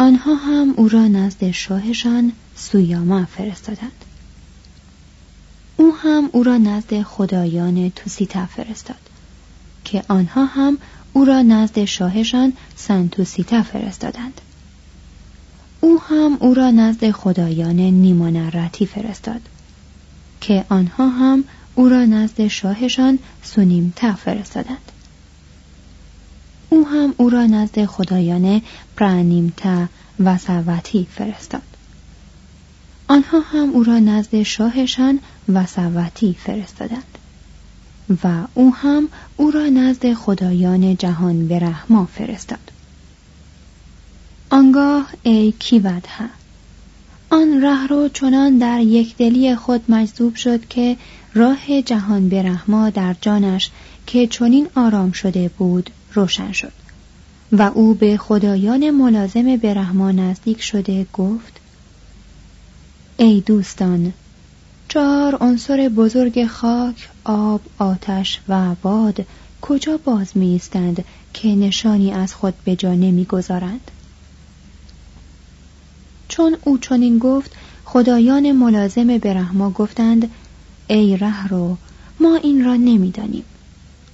آنها هم او را نزد شاهشان سویاما فرستادند. او هم او را نزد خدایان توسیتا فرستاد که آنها هم او را نزد شاهشان سنتوسیتا فرستادند. او هم او را نزد خدایان نیمانرتی فرستاد که آنها هم او را نزد شاهشان سونیمتا فرستادند. او هم او را نزد خدایان پرانیمتا و سوتی فرستاد. آنها هم او را نزد شاهشان و سوتی فرستادند. و او هم او را نزد خدایان جهان برهما فرستاد. آنگاه ای کیودها آن ره رو چنان در یکدلی خود مجذوب شد که راه جهان برهما در جانش که چنین آرام شده بود روشن شد. و او به خدایان ملازم برهما نزدیک شده گفت ای دوستان چهار عنصر بزرگ خاک، آب، آتش و باد کجا باز میستند که نشانی از خود به جا نمی‌گذارند؟ چون او چنین گفت خدایان ملازم برهما گفتند ای ره رو ما این را نمی‌دانیم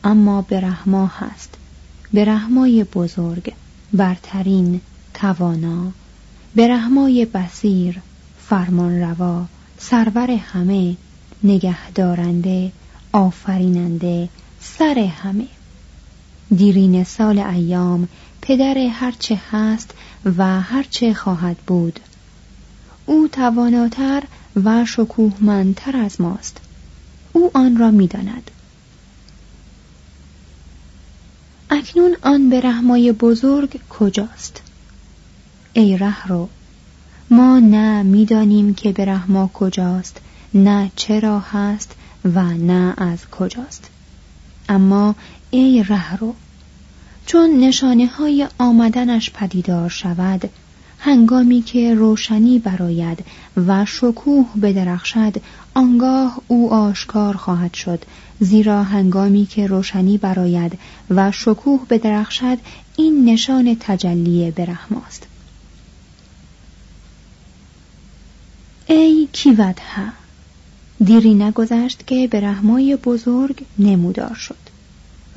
اما برهما هست. برهمای بزرگ برترین توانا برهمای بسیر فرمان روا سرور همه نگهدارنده آفریننده سر همه. دیرین سال ایام پدر هرچه هست و هرچه خواهد بود. او تواناتر و شکوهمندتر از ماست. او آن را می‌داند. اکنون آن به رحمای بزرگ کجاست؟ ای رهرو ما نه می‌دانیم که به رحما کجاست نه چرا هست و نه از کجاست. اما ای رهرو چون نشانه های آمدنش پدیدار شود هنگامی که روشنی براید و شکوه بدرخشد آنگاه او آشکار خواهد شد زیرا هنگامی که روشنی براید و شکوه بدرخشد این نشان تجلی برحماست ای کیودها دیری نگذشت که برحمای بزرگ نمودار شد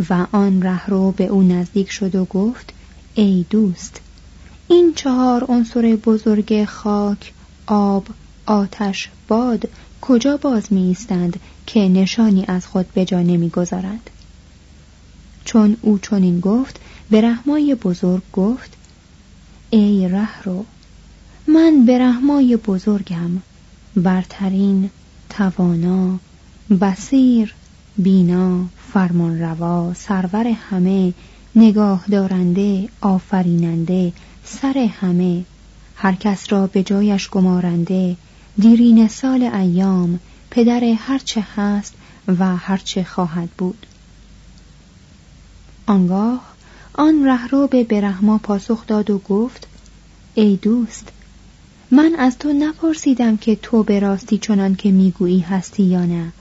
و آن رهرو به او نزدیک شد و گفت ای دوست این چهار عنصر بزرگ خاک، آب، آتش، باد کجا باز می ایستند که نشانی از خود به جا نمی‌گذارند؟ چون او چنین گفت به رحمای بزرگ گفت ای رهرو من به رحمای بزرگم برترین توانا بسیر بینا فرمانروا سرور همه نگاه دارنده آفریننده سر همه هر کس را به جایش گمارنده دیرین سال ایام پدر هرچه هست و هرچه خواهد بود. آنگاه آن رهرو به برهما پاسخ داد و گفت ای دوست من از تو نپرسیدم که تو به راستی چنان که می‌گویی هستی یا نه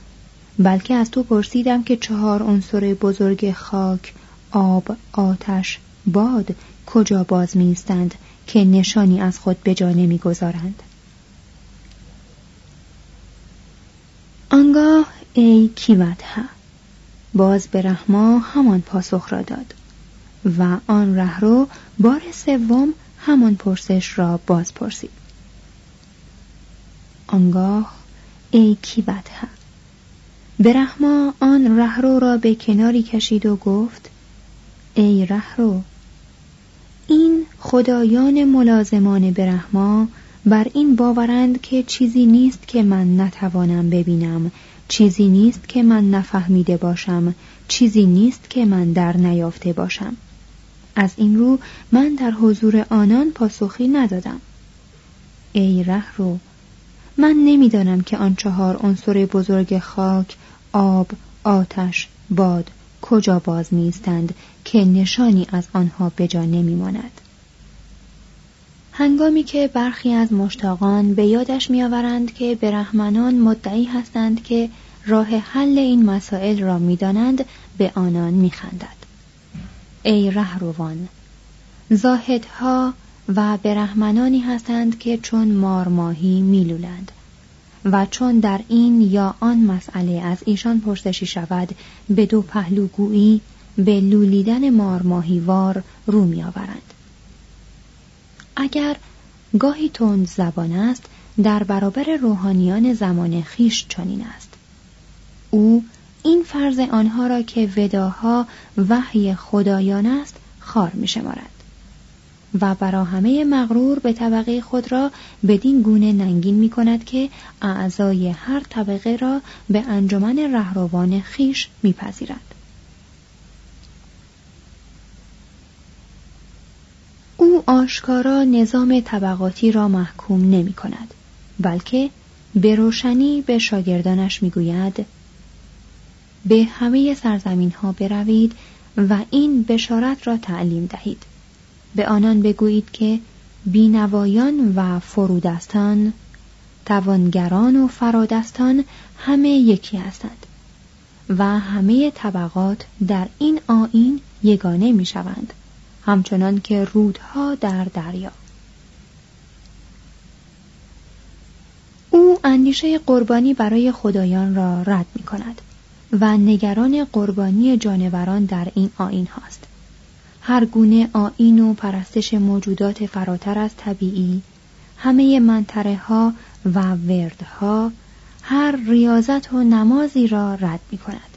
بلکه از تو پرسیدم که چهار عنصر بزرگ خاک آب آتش باد کجا باز میستند که نشانی از خود به جا نمی‌گذارند. آنگاه ای کیوتها. باز به رحما همان پاسخ را داد و آن رهرو بار سوم همان پرسش را باز پرسید. آنگاه ای کیوتها. به رحما آن رهرو را به کناری کشید و گفت ای رهرو این خدایان ملازمان برهما بر این باورند که چیزی نیست که من نتوانم ببینم چیزی نیست که من نفهمیده باشم چیزی نیست که من در نیافته باشم. از این رو من در حضور آنان پاسخی ندادم. ای ره رو من نمی‌دانم که آن چهار عنصر بزرگ خاک آب آتش باد کجا باز میستند که نشانی از آنها به جا نمیماند. هنگامی که برخی از مشتاقان به یادش میآورند که برهمنان مدعی هستند که راه حل این مسائل را می‌دانند به آنان میخندد. ای رهروان زاهدها و برهمنانی هستند که چون مارماهی میلولند و چون در این یا آن مسئله از ایشان پرسشی شود به دو پهلوگویی به لولیدن مارماهیوار رو میآورند. اگر گاهی تند زبان است در برابر روحانیان زمان خیش چنین است او این فرض آنها را که وداها وحی خدایان است خار می شمارد و برا همه مغرور به طبقه خود را بدین گونه ننگین می کند که اعضای هر طبقه را به انجمن رهروان خیش میپذیرد. او آشکارا نظام طبقاتی را محکوم نمی کند بلکه به روشنی به شاگردانش می گوید به همه سرزمین ها بروید و این بشارت را تعلیم دهید. به آنان بگویید که بینوایان و فرودستان توانگران و فرادستان همه یکی هستند و همه طبقات در این آین یگانه می شوند. همچنان که رودها در دریا. او اندیشه قربانی برای خدایان را رد می کند و نگران قربانی جانوران در این آین هاست. هر گونه آین و پرستش موجودات فراتر از طبیعی همه منطره ها و وردها هر ریاضت و نمازی را رد می کند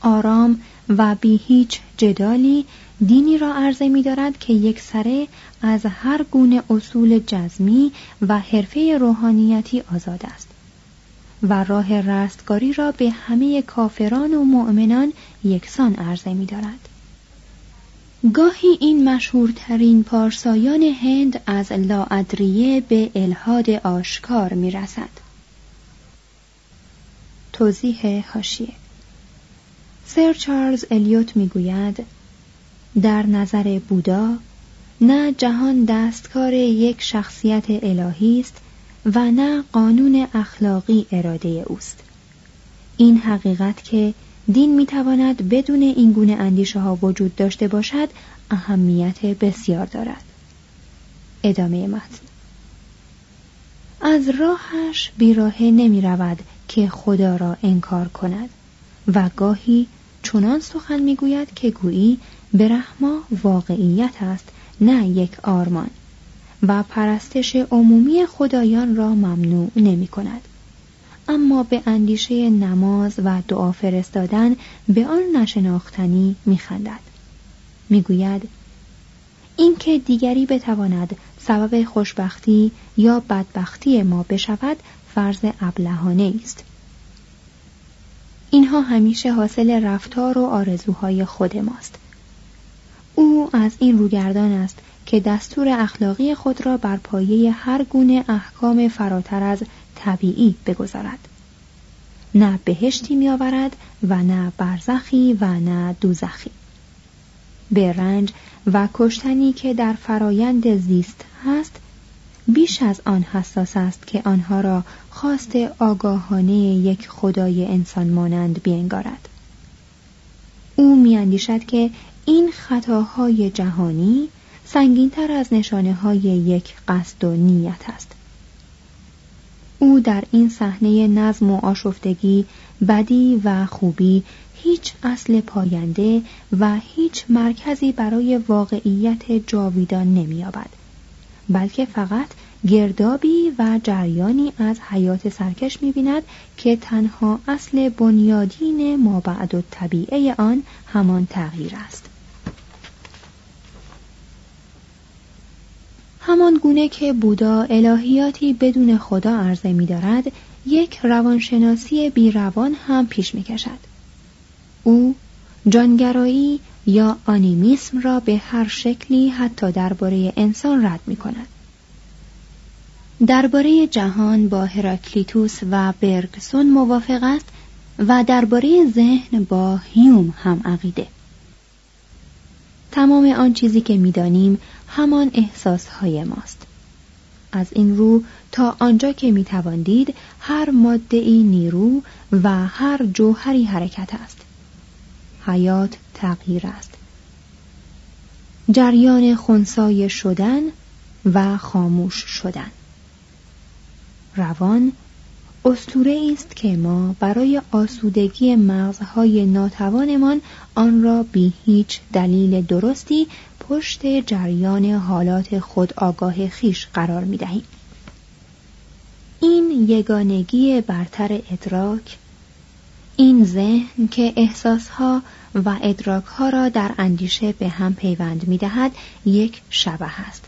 آرام و بی هیچ جدالی دینی را عرضه می دارد که یک سره از هر گونه اصول جزمی و حرفه روحانیتی آزاد است و راه رستگاری را به همه کافران و مؤمنان یکسان عرضه می دارد. گاهی این مشهورترین پارسایان هند از لاادریه به الهاد آشکار می رسد. توضیح هاشیه سر چارلز الیوت می‌گوید در نظر بودا نه جهان دستکار یک شخصیت الهی است و نه قانون اخلاقی اراده اوست. این حقیقت که دین می‌تواند بدون این گونه اندیشه ها وجود داشته باشد اهمیت بسیار دارد. ادامه متن. از راهش بیراهه نمی رود که خدا را انکار کند و گاهی چنان سخن می‌گوید که گویی برهما واقعیت است نه یک آرمان. و پرستش عمومی خدایان را ممنوع نمی کند. اما به اندیشه نماز و دعا فرستادن به آن نشناختنی میخندد می‌گوید اینکه دیگری بتواند سبب خوشبختی یا بدبختی ما بشود فرض ابلهانه است. اینها همیشه حاصل رفتار و آرزوهای خود ماست. او از این روگردان است که دستور اخلاقی خود را بر پایه هر گونه احکام فراتر از طبیعی بگذارد. نه بهشتی میآورد و نه برزخی و نه دوزخی. به رنج و کشتنی که در فرایند زیست هست بیش از آن حساس است که آنها را خواست آگاهانه یک خدای انسان مانند بینگارد او میاندیشد که این خطاهای جهانی سنگینتر از نشانه های یک قصد و نیت است. او در این صحنه نظم و آشفتگی بدی و خوبی هیچ اصل پاینده و هیچ مرکزی برای واقعیت جاویدان نمییابد. بلکه فقط گردابی و جریانی از حیات سرکش می‌بیند که تنها اصل بنیادین مابعد و طبیعه آن همان تغییر است همان گونه که بودا الهیاتی بدون خدا عرضه می دارد یک روانشناسی بیروان هم پیش می کشد. او جانگرایی یا آنیمیسم را به هر شکلی حتی درباره انسان رد می کند. درباره جهان با هراکلیتوس و برگسون موافق است و درباره ذهن با هیوم هم عقیده. تمام آن چیزی که می‌دانیم همان احساسهای ماست از این رو تا آنجا که می‌توان دید هر ماده ای نیرو و هر جوهری حرکت است حیات تغییر است جریان خونسای شدن و خاموش شدن روان استوره است که ما برای آسودگی مغزهای ناتوانمان آن را بی هیچ دلیل درستی پشت جریان حالات خود آگاه خیش قرار می دهیم. این یگانگی برتر ادراک این ذهن که احساسها و ادراکها را در اندیشه به هم پیوند می دهد یک شبه است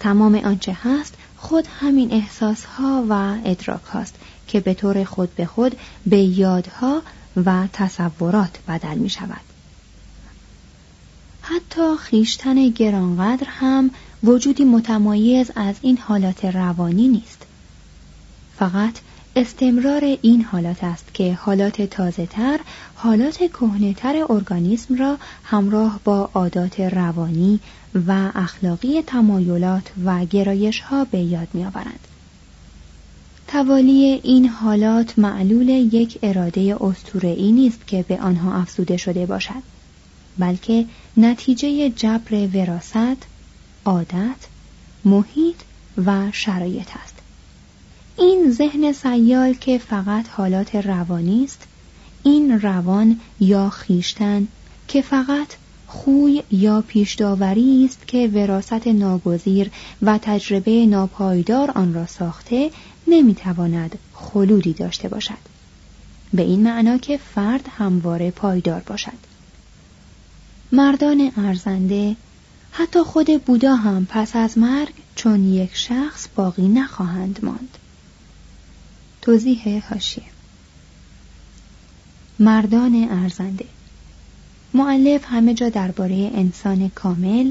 تمام آنچه هست خود همین احساسها و ادراک هاست که به طور خود به خود به یادها و تصورات بدل می شود. حتی خیشتن گرانقدر هم وجودی متمایز از این حالات روانی نیست. فقط استمرار این حالات است که حالات تازه تر، حالات کهنه تر ارگانیسم را همراه با عادات روانی و اخلاقی تمایلات و گرایش ها به یاد می آورند. توالی این حالات معلول یک اراده ای نیست که به آنها افزوده شده باشد بلکه نتیجه جبر وراست، عادت، محیط و شرایط است این ذهن سیال که فقط حالات روانی است این روان یا خیشتن که فقط خوی یا پیشداوری است که وراست ناگزیر و تجربه ناپایدار آن را ساخته نمی‌تواند خلودی داشته باشد. به این معنا که فرد همواره پایدار باشد. مردان ارزنده حتی خود بودا هم پس از مرگ چون یک شخص باقی نخواهند ماند. توضیح هاشیه مردان ارزنده. معلف همه جا درباره انسان کامل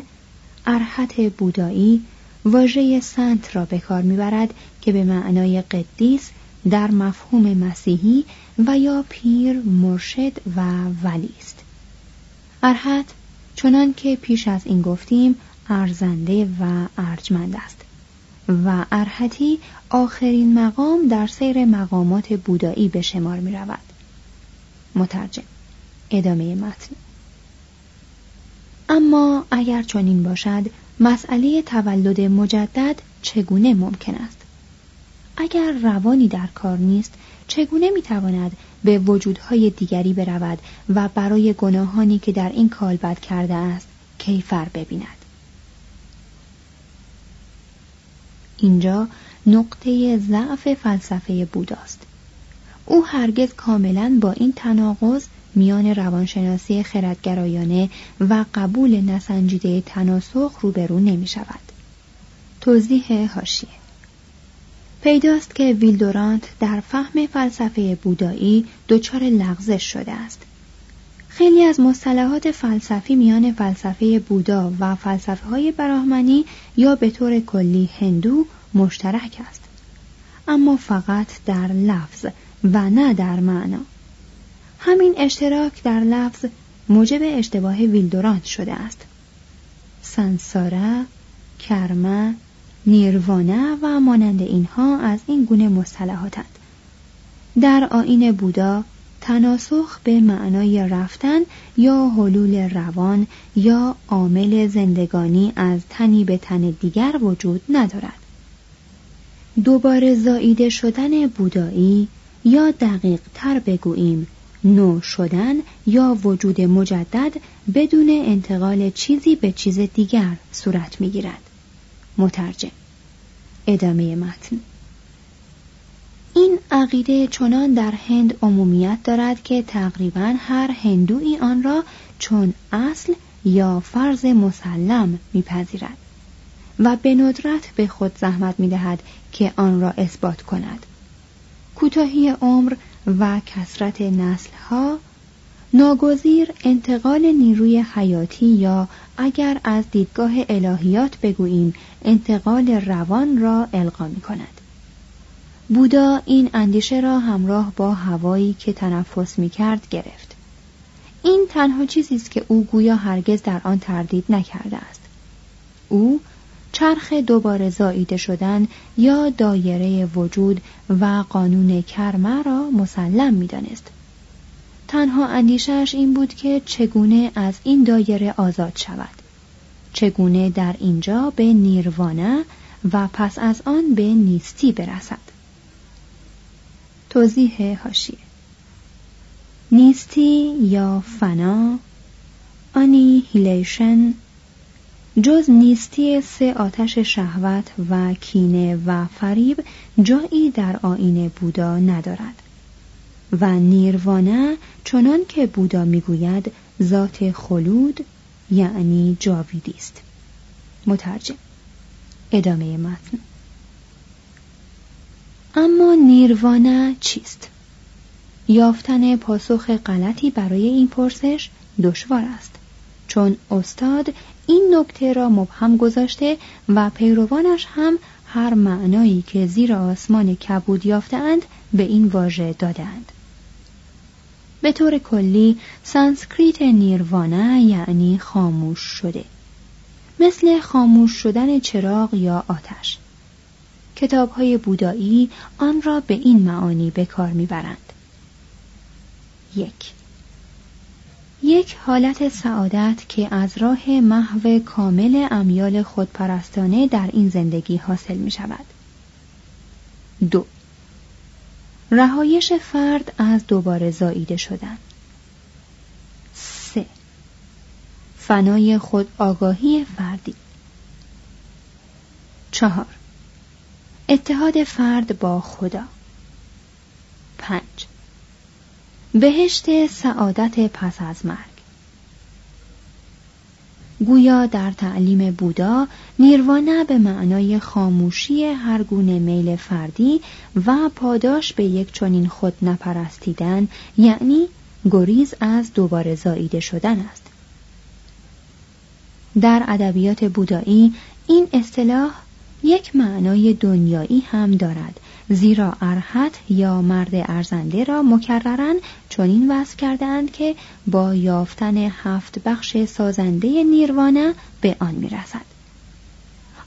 ارحت بودایی واژه سنت را به کار می‌برد که به معنای قدیس در مفهوم مسیحی و یا پیر مرشد و ولی است. ارحت چنان که پیش از این گفتیم ارزنده و ارجمند است. و ارحتی آخرین مقام در سیر مقامات بودایی به شمار می رود. مترجم ادامه متن. اما اگر چنین باشد مسئله تولد مجدد چگونه ممکن است؟ اگر روانی در کار نیست چگونه می‌تواند به وجودهای دیگری برود و برای گناهانی که در این کالبد کرده است کیفر ببیند؟ اینجا نقطه ضعف فلسفه بوداست او هرگز کاملا با این تناقض میان روانشناسی خردگرایانه و قبول نسنجیده تناسخ روبرو نمی شود. توضیح هاشیه پیداست که ویلدورانت در فهم فلسفه بودایی دچار لغزش شده است. خیلی از مصطلحات فلسفی میان فلسفه بودا و فلسفه های براهمنی یا به طور کلی هندو مشترک است. اما فقط در لفظ و نه در معنا. همین اشتراک در لفظ موجب اشتباه ویلدورانت شده است سنسارا، کرما، نیروانه و مانند اینها از این گونه مصطلحاتند در آین بودا تناسخ به معنای رفتن یا حلول روان یا عامل زندگانی از تنی به تن دیگر وجود ندارد. دوباره زاییده شدن بودایی یا دقیق تر بگوییم نو شدن یا وجود مجدد بدون انتقال چیزی به چیز دیگر صورت می گیرد. مترجم. ادامه متن. این عقیده چنان در هند عمومیت دارد که تقریبا هر هندوی آن را چون اصل یا فرض مسلم میپذیرد و به ندرت به خود زحمت می‌دهد که آن را اثبات کند کوتاهی عمر و کسرت ها ناگزیر انتقال نیروی حیاتی یا اگر از دیدگاه الهیات بگوییم انتقال روان را القا می کند. بودا این اندیشه را همراه با هوایی که تنفس می کرد گرفت. این تنها چیزی است که او گویا هرگز در آن تردید نکرده است. او چرخ دوباره زاییده شدن یا دایره وجود و قانون کرمه را مسلم می‌دانست تنها اندیشش این بود که چگونه از این دایره آزاد شود چگونه در اینجا به نیروانه و پس از آن به نیستی برسد توضیح هاشیه. نیستی یا فنا؟ هیلیشن؟ جز نیستی سه آتش شهوت و کینه و فریب جایی در آین بودا ندارد. و نیروانه چنان که بودا می‌گوید ذات خلود یعنی جاویدی است. مترجم. ادامه متن. اما نیروانه چیست؟ یافتن پاسخ غلطی برای این پرسش دشوار است. چون استاد این نکته را مبهم گذاشته و پیروانش هم هر معنایی که زیر آسمان کبود یافتهاند به این واژه دادند به طور کلی سانسکریت نیروانه یعنی خاموش شده مثل خاموش شدن چراغ یا آتش. کتاب های بودایی آن را به این معانی به کار می‌برند. یک. یک حالت سعادت که از راه محو کامل امیال خودپرستانه در این زندگی حاصل می شود. دو. رهایش فرد از دوباره زاییده شدن. سه. فنای خود آگاهی فردی. چهار. اتحاد فرد با خدا. پنج. بهشت سعادت پس از مرگ. گویا در تعلیم بودا نیروانه به معنای خاموشی هر گونه میل فردی و پاداش به یک چنین خود نپرستیدن یعنی گریز از دوباره زاییده شدن است. در ادبیات بودایی این اصطلاح یک معنای دنیایی هم دارد. زیرا ارحت یا مرد ارزنده را مکررن چنین وصف کردند که با یافتن هفت بخش سازنده نیروانه به آن می‌رسد.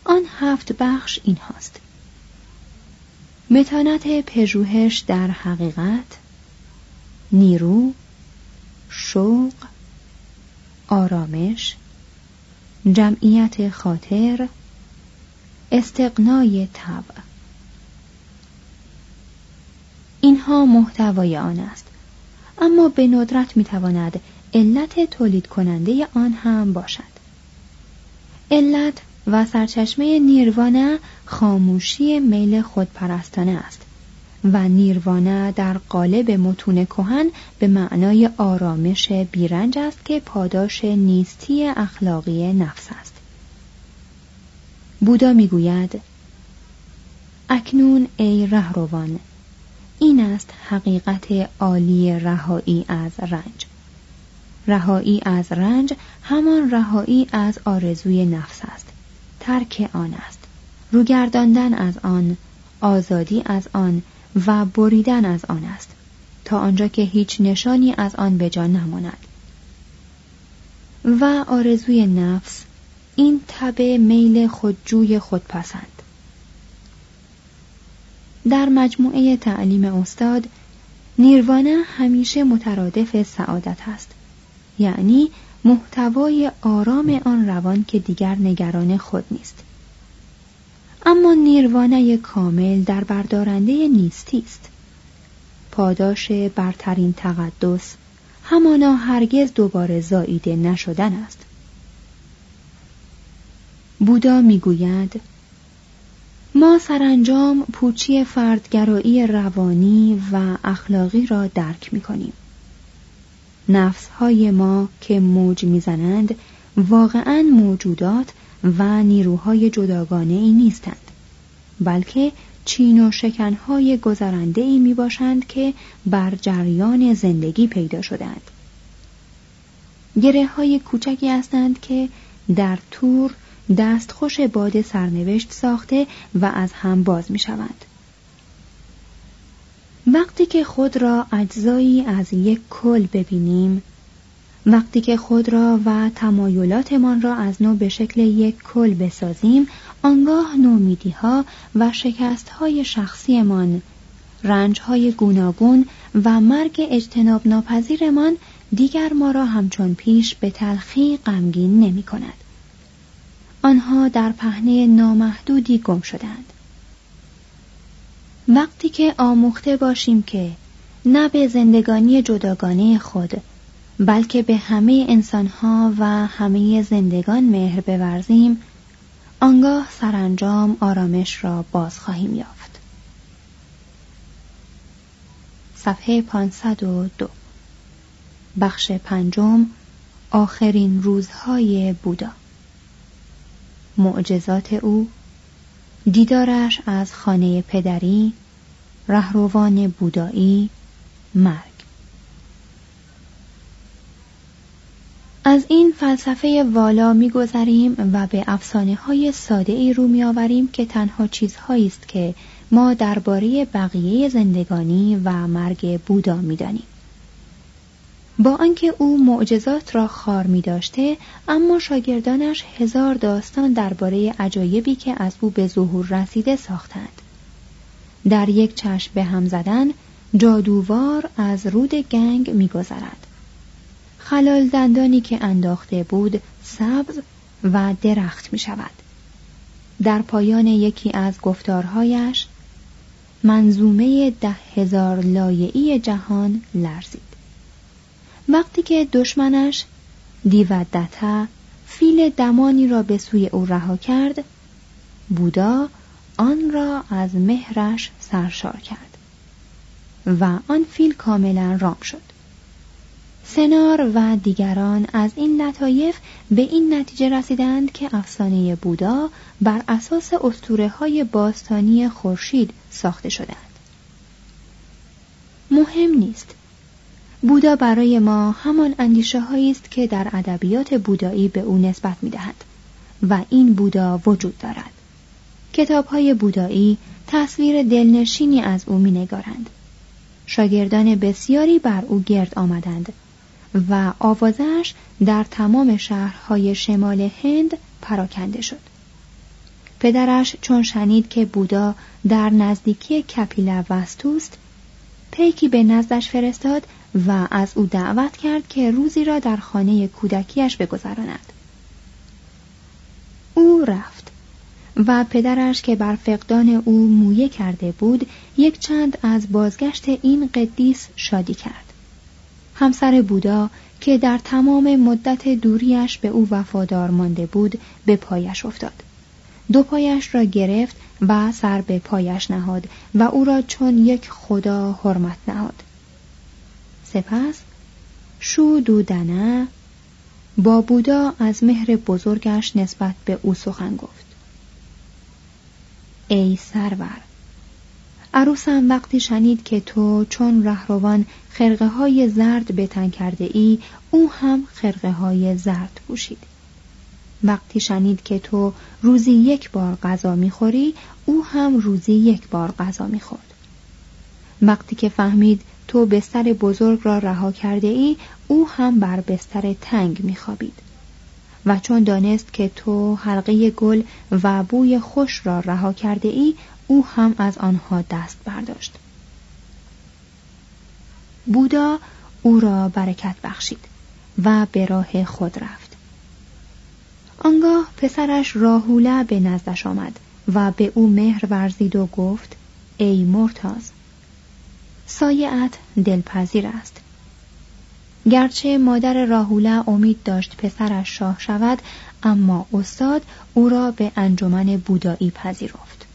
آن هفت بخش این هاست متانت پژوهش در حقیقت نیرو شوق آرامش جمعیت خاطر استقنای طبع. اینها محتوای آن است. اما به ندرت می‌تواند علت تولید کننده آن هم باشد. علت و سرچشمه نیروانه خاموشی میل خودپرستانه است و نیروانه در قالب متون کهن به معنای آرامش بیرنج است که پاداش نیستی اخلاقی نفس است. بودا می‌گوید اکنون ای رهروان این است حقیقت عالی رهایی از رنج. رهایی از رنج همان رهایی از آرزوی نفس است. ترک آن است. روگرداندن از آن آزادی از آن و بریدن از آن است. تا آنجا که هیچ نشانی از آن به جان نماند. و آرزوی نفس این تب میل خودجوی خودپسند. در مجموعه تعلیم استاد نیروانه همیشه مترادف سعادت است. یعنی محتوای آرام آن روان که دیگر نگران خود نیست. اما نیروانه کامل در بردارنده نیستی است. پاداش برترین تقدس همانا هرگز دوباره زاییده نشدن است. بودا می‌گوید ما سرانجام پوچی فردگرایی روانی و اخلاقی را درک می کنیم. نفس های ما که موج می‌زنند واقعا موجودات و نیروهای جداگانه ای نیستند بلکه چین و شکنهای گذرنده ای می باشند که بر جریان زندگی پیدا شدند گره های کوچکی هستند که در تور دستخوش باد سرنوشت ساخته و از هم باز می شوند. وقتی که خود را اجزایی از یک کل ببینیم وقتی که خود را و تمایلاتمان را از نو به شکل یک کل بسازیم آنگاه نومیدی ها و شکست های شخصیمان رنج های گوناگون و مرگ اجتناب ناپذیرمان دیگر ما را همچون پیش به تلخی غمگین نمی کند. آنها در پهنه نامحدودی گم شدند. وقتی که آموخته باشیم که نه به زندگانی جداگانه خود بلکه به همه انسانها و همه زندگان مهر بورزیم آنگاه سرانجام آرامش را باز خواهیم یافت. صفحه 502 بخش پنجم آخرین روزهای بودا. معجزات او دیدارش از خانه پدری رهروان بودایی مرگ. از این فلسفه والا میگذریم و به افسانه های ساده ای رو میآوریم که تنها چیزهایی است که ما درباره بقیه زندگانی و مرگ بودا می‌دانیم. با آنکه او معجزات را خار می داشته اما شاگردانش هزار داستان درباره عجایبی که از او به ظهور رسیده ساختند در یک چشم به هم زدن جادووار از رود گنگ میگذرد خلال دندانی که انداخته بود سبز و درخت می شود. در پایان یکی از گفتارهایش منظومه ده هزار لایعی جهان لرزید. وقتی که دشمنش دیودتا فیل دمانی را به سوی او رها کرد بودا آن را از مهرش سرشار کرد و آن فیل کاملا رام شد سنار و دیگران از این لطایف به این نتیجه رسیدند که افسانه بودا بر اساس اسطوره های باستانی خورشید ساخته شدند. مهم نیست. بودا برای ما همان اندیشه هایی است که در ادبیات بودایی به او نسبت می دهند و این بودا وجود دارد. کتاب های بودایی تصویر دلنشینی از او مینگارند شاگردان بسیاری بر او گرد آمدند و آوازش در تمام شهرهای شمال هند پراکنده شد پدرش چون شنید که بودا در نزدیکی کپیلا وستوست پیکی به نزدش فرستاد و از او دعوت کرد که روزی را در خانه کودکیش بگذراند. او رفت و پدرش که بر فقدان او مویه کرده بود یک چند از بازگشت این قدیس شادی کرد. همسر بودا که در تمام مدت دوریش به او وفادار مانده بود به پایش افتاد. دو پایش را گرفت و سر به پایش نهاد و او را چون یک خدا حرمت نهاد. سپس شو دودنه با بودا از مهر بزرگش نسبت به او سخن گفت. ای سرور عروسم وقتی شنید که تو چون رهروان خرقه های زرد بتن کرده ای او هم خرقه های زرد پوشید. وقتی شنید که تو روزی یک بار غذا می‌خوری او هم روزی یک بار غذا می‌خورد. وقتی که فهمید تو بستر بزرگ را رها کرده ای او هم بر بستر تنگ میخوابید. و چون دانست که تو حلقه گل و بوی خوش را رها کرده ای او هم از آنها دست برداشت. بودا او را برکت بخشید و به راه خود رفت. آنگاه پسرش راهوله به نزدش آمد و به او مهر ورزید و گفت ای مرتاز سایعت دلپذیر است. گرچه مادر راهوله امید داشت پسرش شاه شود اما استاد او را به انجمن بودایی پذیرفت.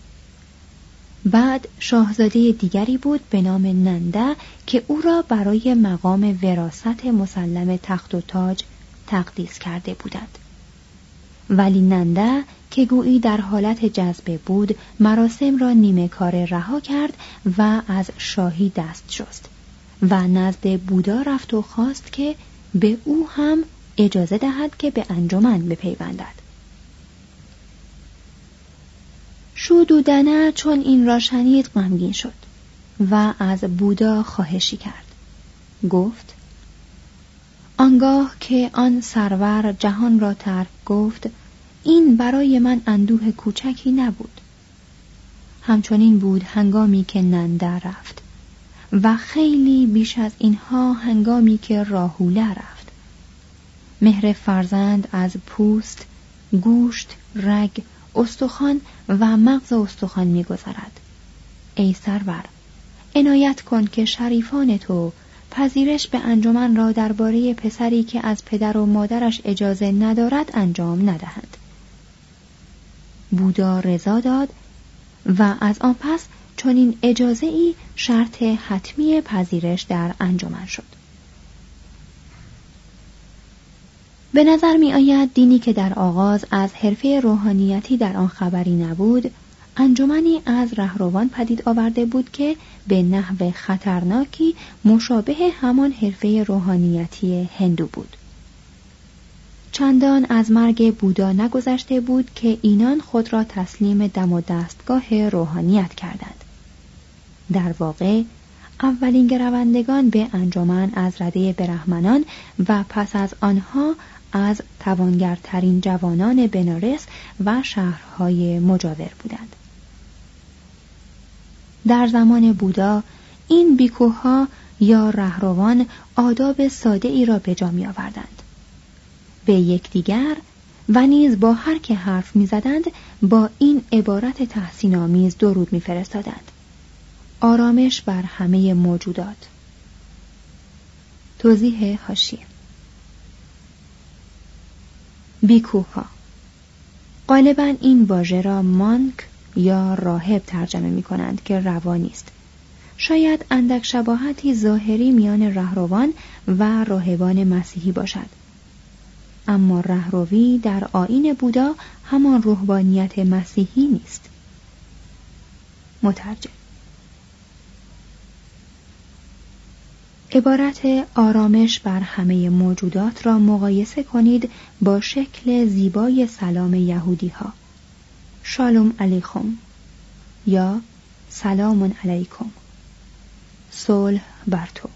بعد شاهزاده دیگری بود به نام ننده که او را برای مقام وراست مسلم تخت و تاج تقدیس کرده بودند. ولی ننده که گویی در حالت جذبه بود مراسم را نیمه کار رها کرد و از شاهی دست شست و نزد بودا رفت و خواست که به او هم اجازه دهد که به انجمن بپیوندد. شودودنه چون این را شنید غمگین شد و از بودا خواهشی کرد. گفت آنگاه که آن سرور جهان را ترک گفت این برای من اندوه کوچکی نبود. همچنین بود هنگامی که ننده رفت و خیلی بیش از اینها هنگامی که راهوله رفت. مهر فرزند از پوست گوشت رگ استخوان و مغز استخوان میگذرد. ای سرور عنایت کن که شریفان تو پذیرش به انجمن را درباره پسری که از پدر و مادرش اجازه ندارد انجام ندهند بودا رضا داد و از آن پس چنین اجازه ای شرط حتمی پذیرش در انجمن شد. به نظر می آید دینی که در آغاز از حرفه روحانیتی در آن خبری نبود انجمنی از رهروان پدید آورده بود که به نحو خطرناکی مشابه همان حرفه روحانیتی هندو بود. چندان از مرگ بودا نگذشته بود که اینان خود را تسلیم دم و دستگاه روحانیت کردند. در واقع اولین گروندگان به انجمن از رده برهمنان و پس از آنها از توانگرترین جوانان بنارس و شهرهای مجاور بودند. در زمان بودا این بیکوها یا رهروان آداب ساده ای را به جا می آوردند به یکدیگر و نیز با هر که حرف می‌زدند با این عبارت تحسین آمیز درود میفرستادند. آرامش بر همه موجودات. توضیح حاشیه. بیکوها غالبا این واژه را مانک یا راهب ترجمه می کنند که روانی است شاید اندک شباهتی ظاهری میان رهروان و راهبان مسیحی باشد. اما رهروی در آین بودا همان روحانیت مسیحی نیست. مترجم. عبارت آرامش بر همه موجودات را مقایسه کنید با شکل زیبای سلام یهودی ها شالوم علیکم یا سلام علیکم صلح بر تو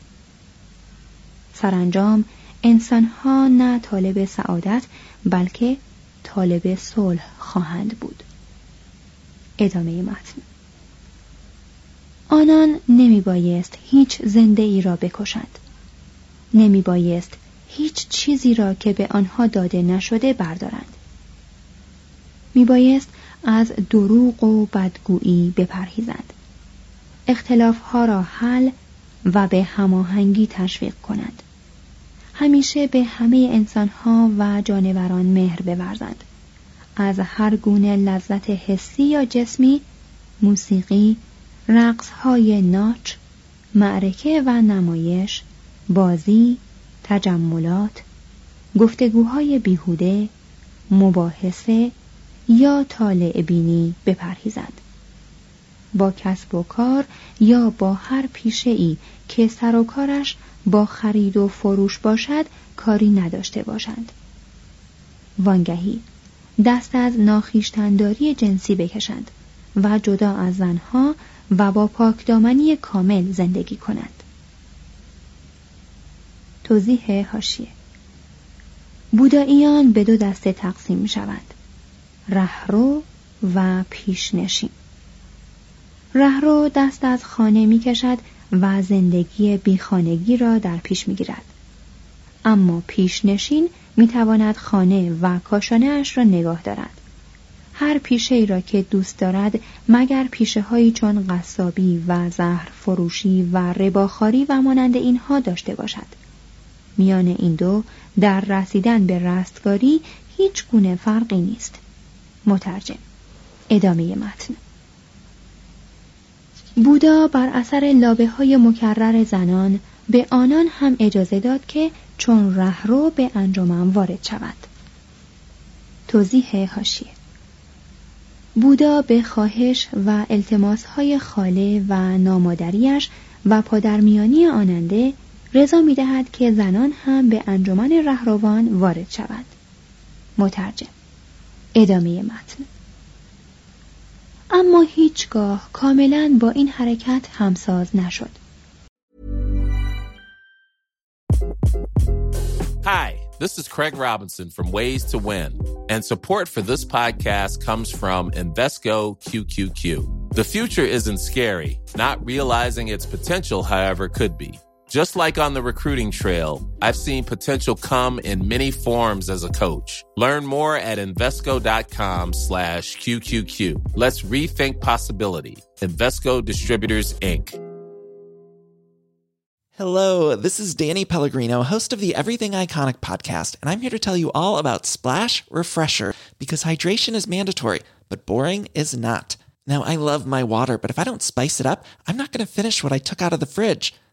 سرانجام انسانها نه طالب سعادت بلکه طالب صلح خواهند بود. ادامه متن. آنان نمی بایست هیچ زنده ای را بکشند. نمی بایست هیچ چیزی را که به آنها داده نشده بردارند. می بایست از دروغ و بدگویی بپرهیزند اختلافها را حل و به هماهنگی تشویق کنند همیشه به همه انسانها و جانوران مهر بورزند. از هر گونه لذت حسی یا جسمی موسیقی رقصهای ناچ معرکه و نمایش بازی تجملات گفتگوهای بیهوده مباحثه یا طالع بینی بپرهیزند با کسب و کار یا با هر پیشه ای که سر و کارش با خرید و فروش باشد کاری نداشته باشند. وانگهی دست از ناخیشتنداری جنسی بکشند و جدا از زنها و با پاکدامنی کامل زندگی کنند. توضیح هاشیه بوداییان به دو دسته تقسیم می شوند رهرو و پیشنشین رهرو دست از خانه می کشد و زندگی بیخانگی را در پیش می گیرد. اما پیشنشین می تواند خانه و کاشانه اش را نگاه دارد. هر پیشه ای را که دوست دارد مگر پیشه هایی چون قصابی و زهر فروشی و رباخاری و مانند اینها داشته باشد. میان این دو در رسیدن به رستگاری هیچ گونه فرقی نیست. مترجم. ادامه متن. بودا بر اثر لابه های مکرر زنان به آنان هم اجازه داد که چون رهرو به انجمن وارد شود توضیح هاشیه بودا به خواهش و التماس های خاله و نامادریش و پادرمیانی آننده رضا می دهد که زنان هم به انجمن رهروان وارد شوند. مترجم. ادامه متن اما هیچگاه کاملا با این حرکت همساز نشد. Hi, this is Craig Robinson from Ways to Win, and support for this podcast comes from Invesco QQQ. The future isn't scary, not realizing its potential, however, could be. Just like on the recruiting trail, I've seen potential come in many forms as a coach. Learn more at Invesco.com slash QQQ. Let's rethink possibility. Investco Distributors, Inc. Hello, this is Danny Pellegrino, host of the Everything Iconic podcast, and I'm here to tell you all about Splash Refresher because hydration is mandatory, but boring is not. Now, I love my water, but if I don't spice it up, I'm not going to finish what I took out of the fridge.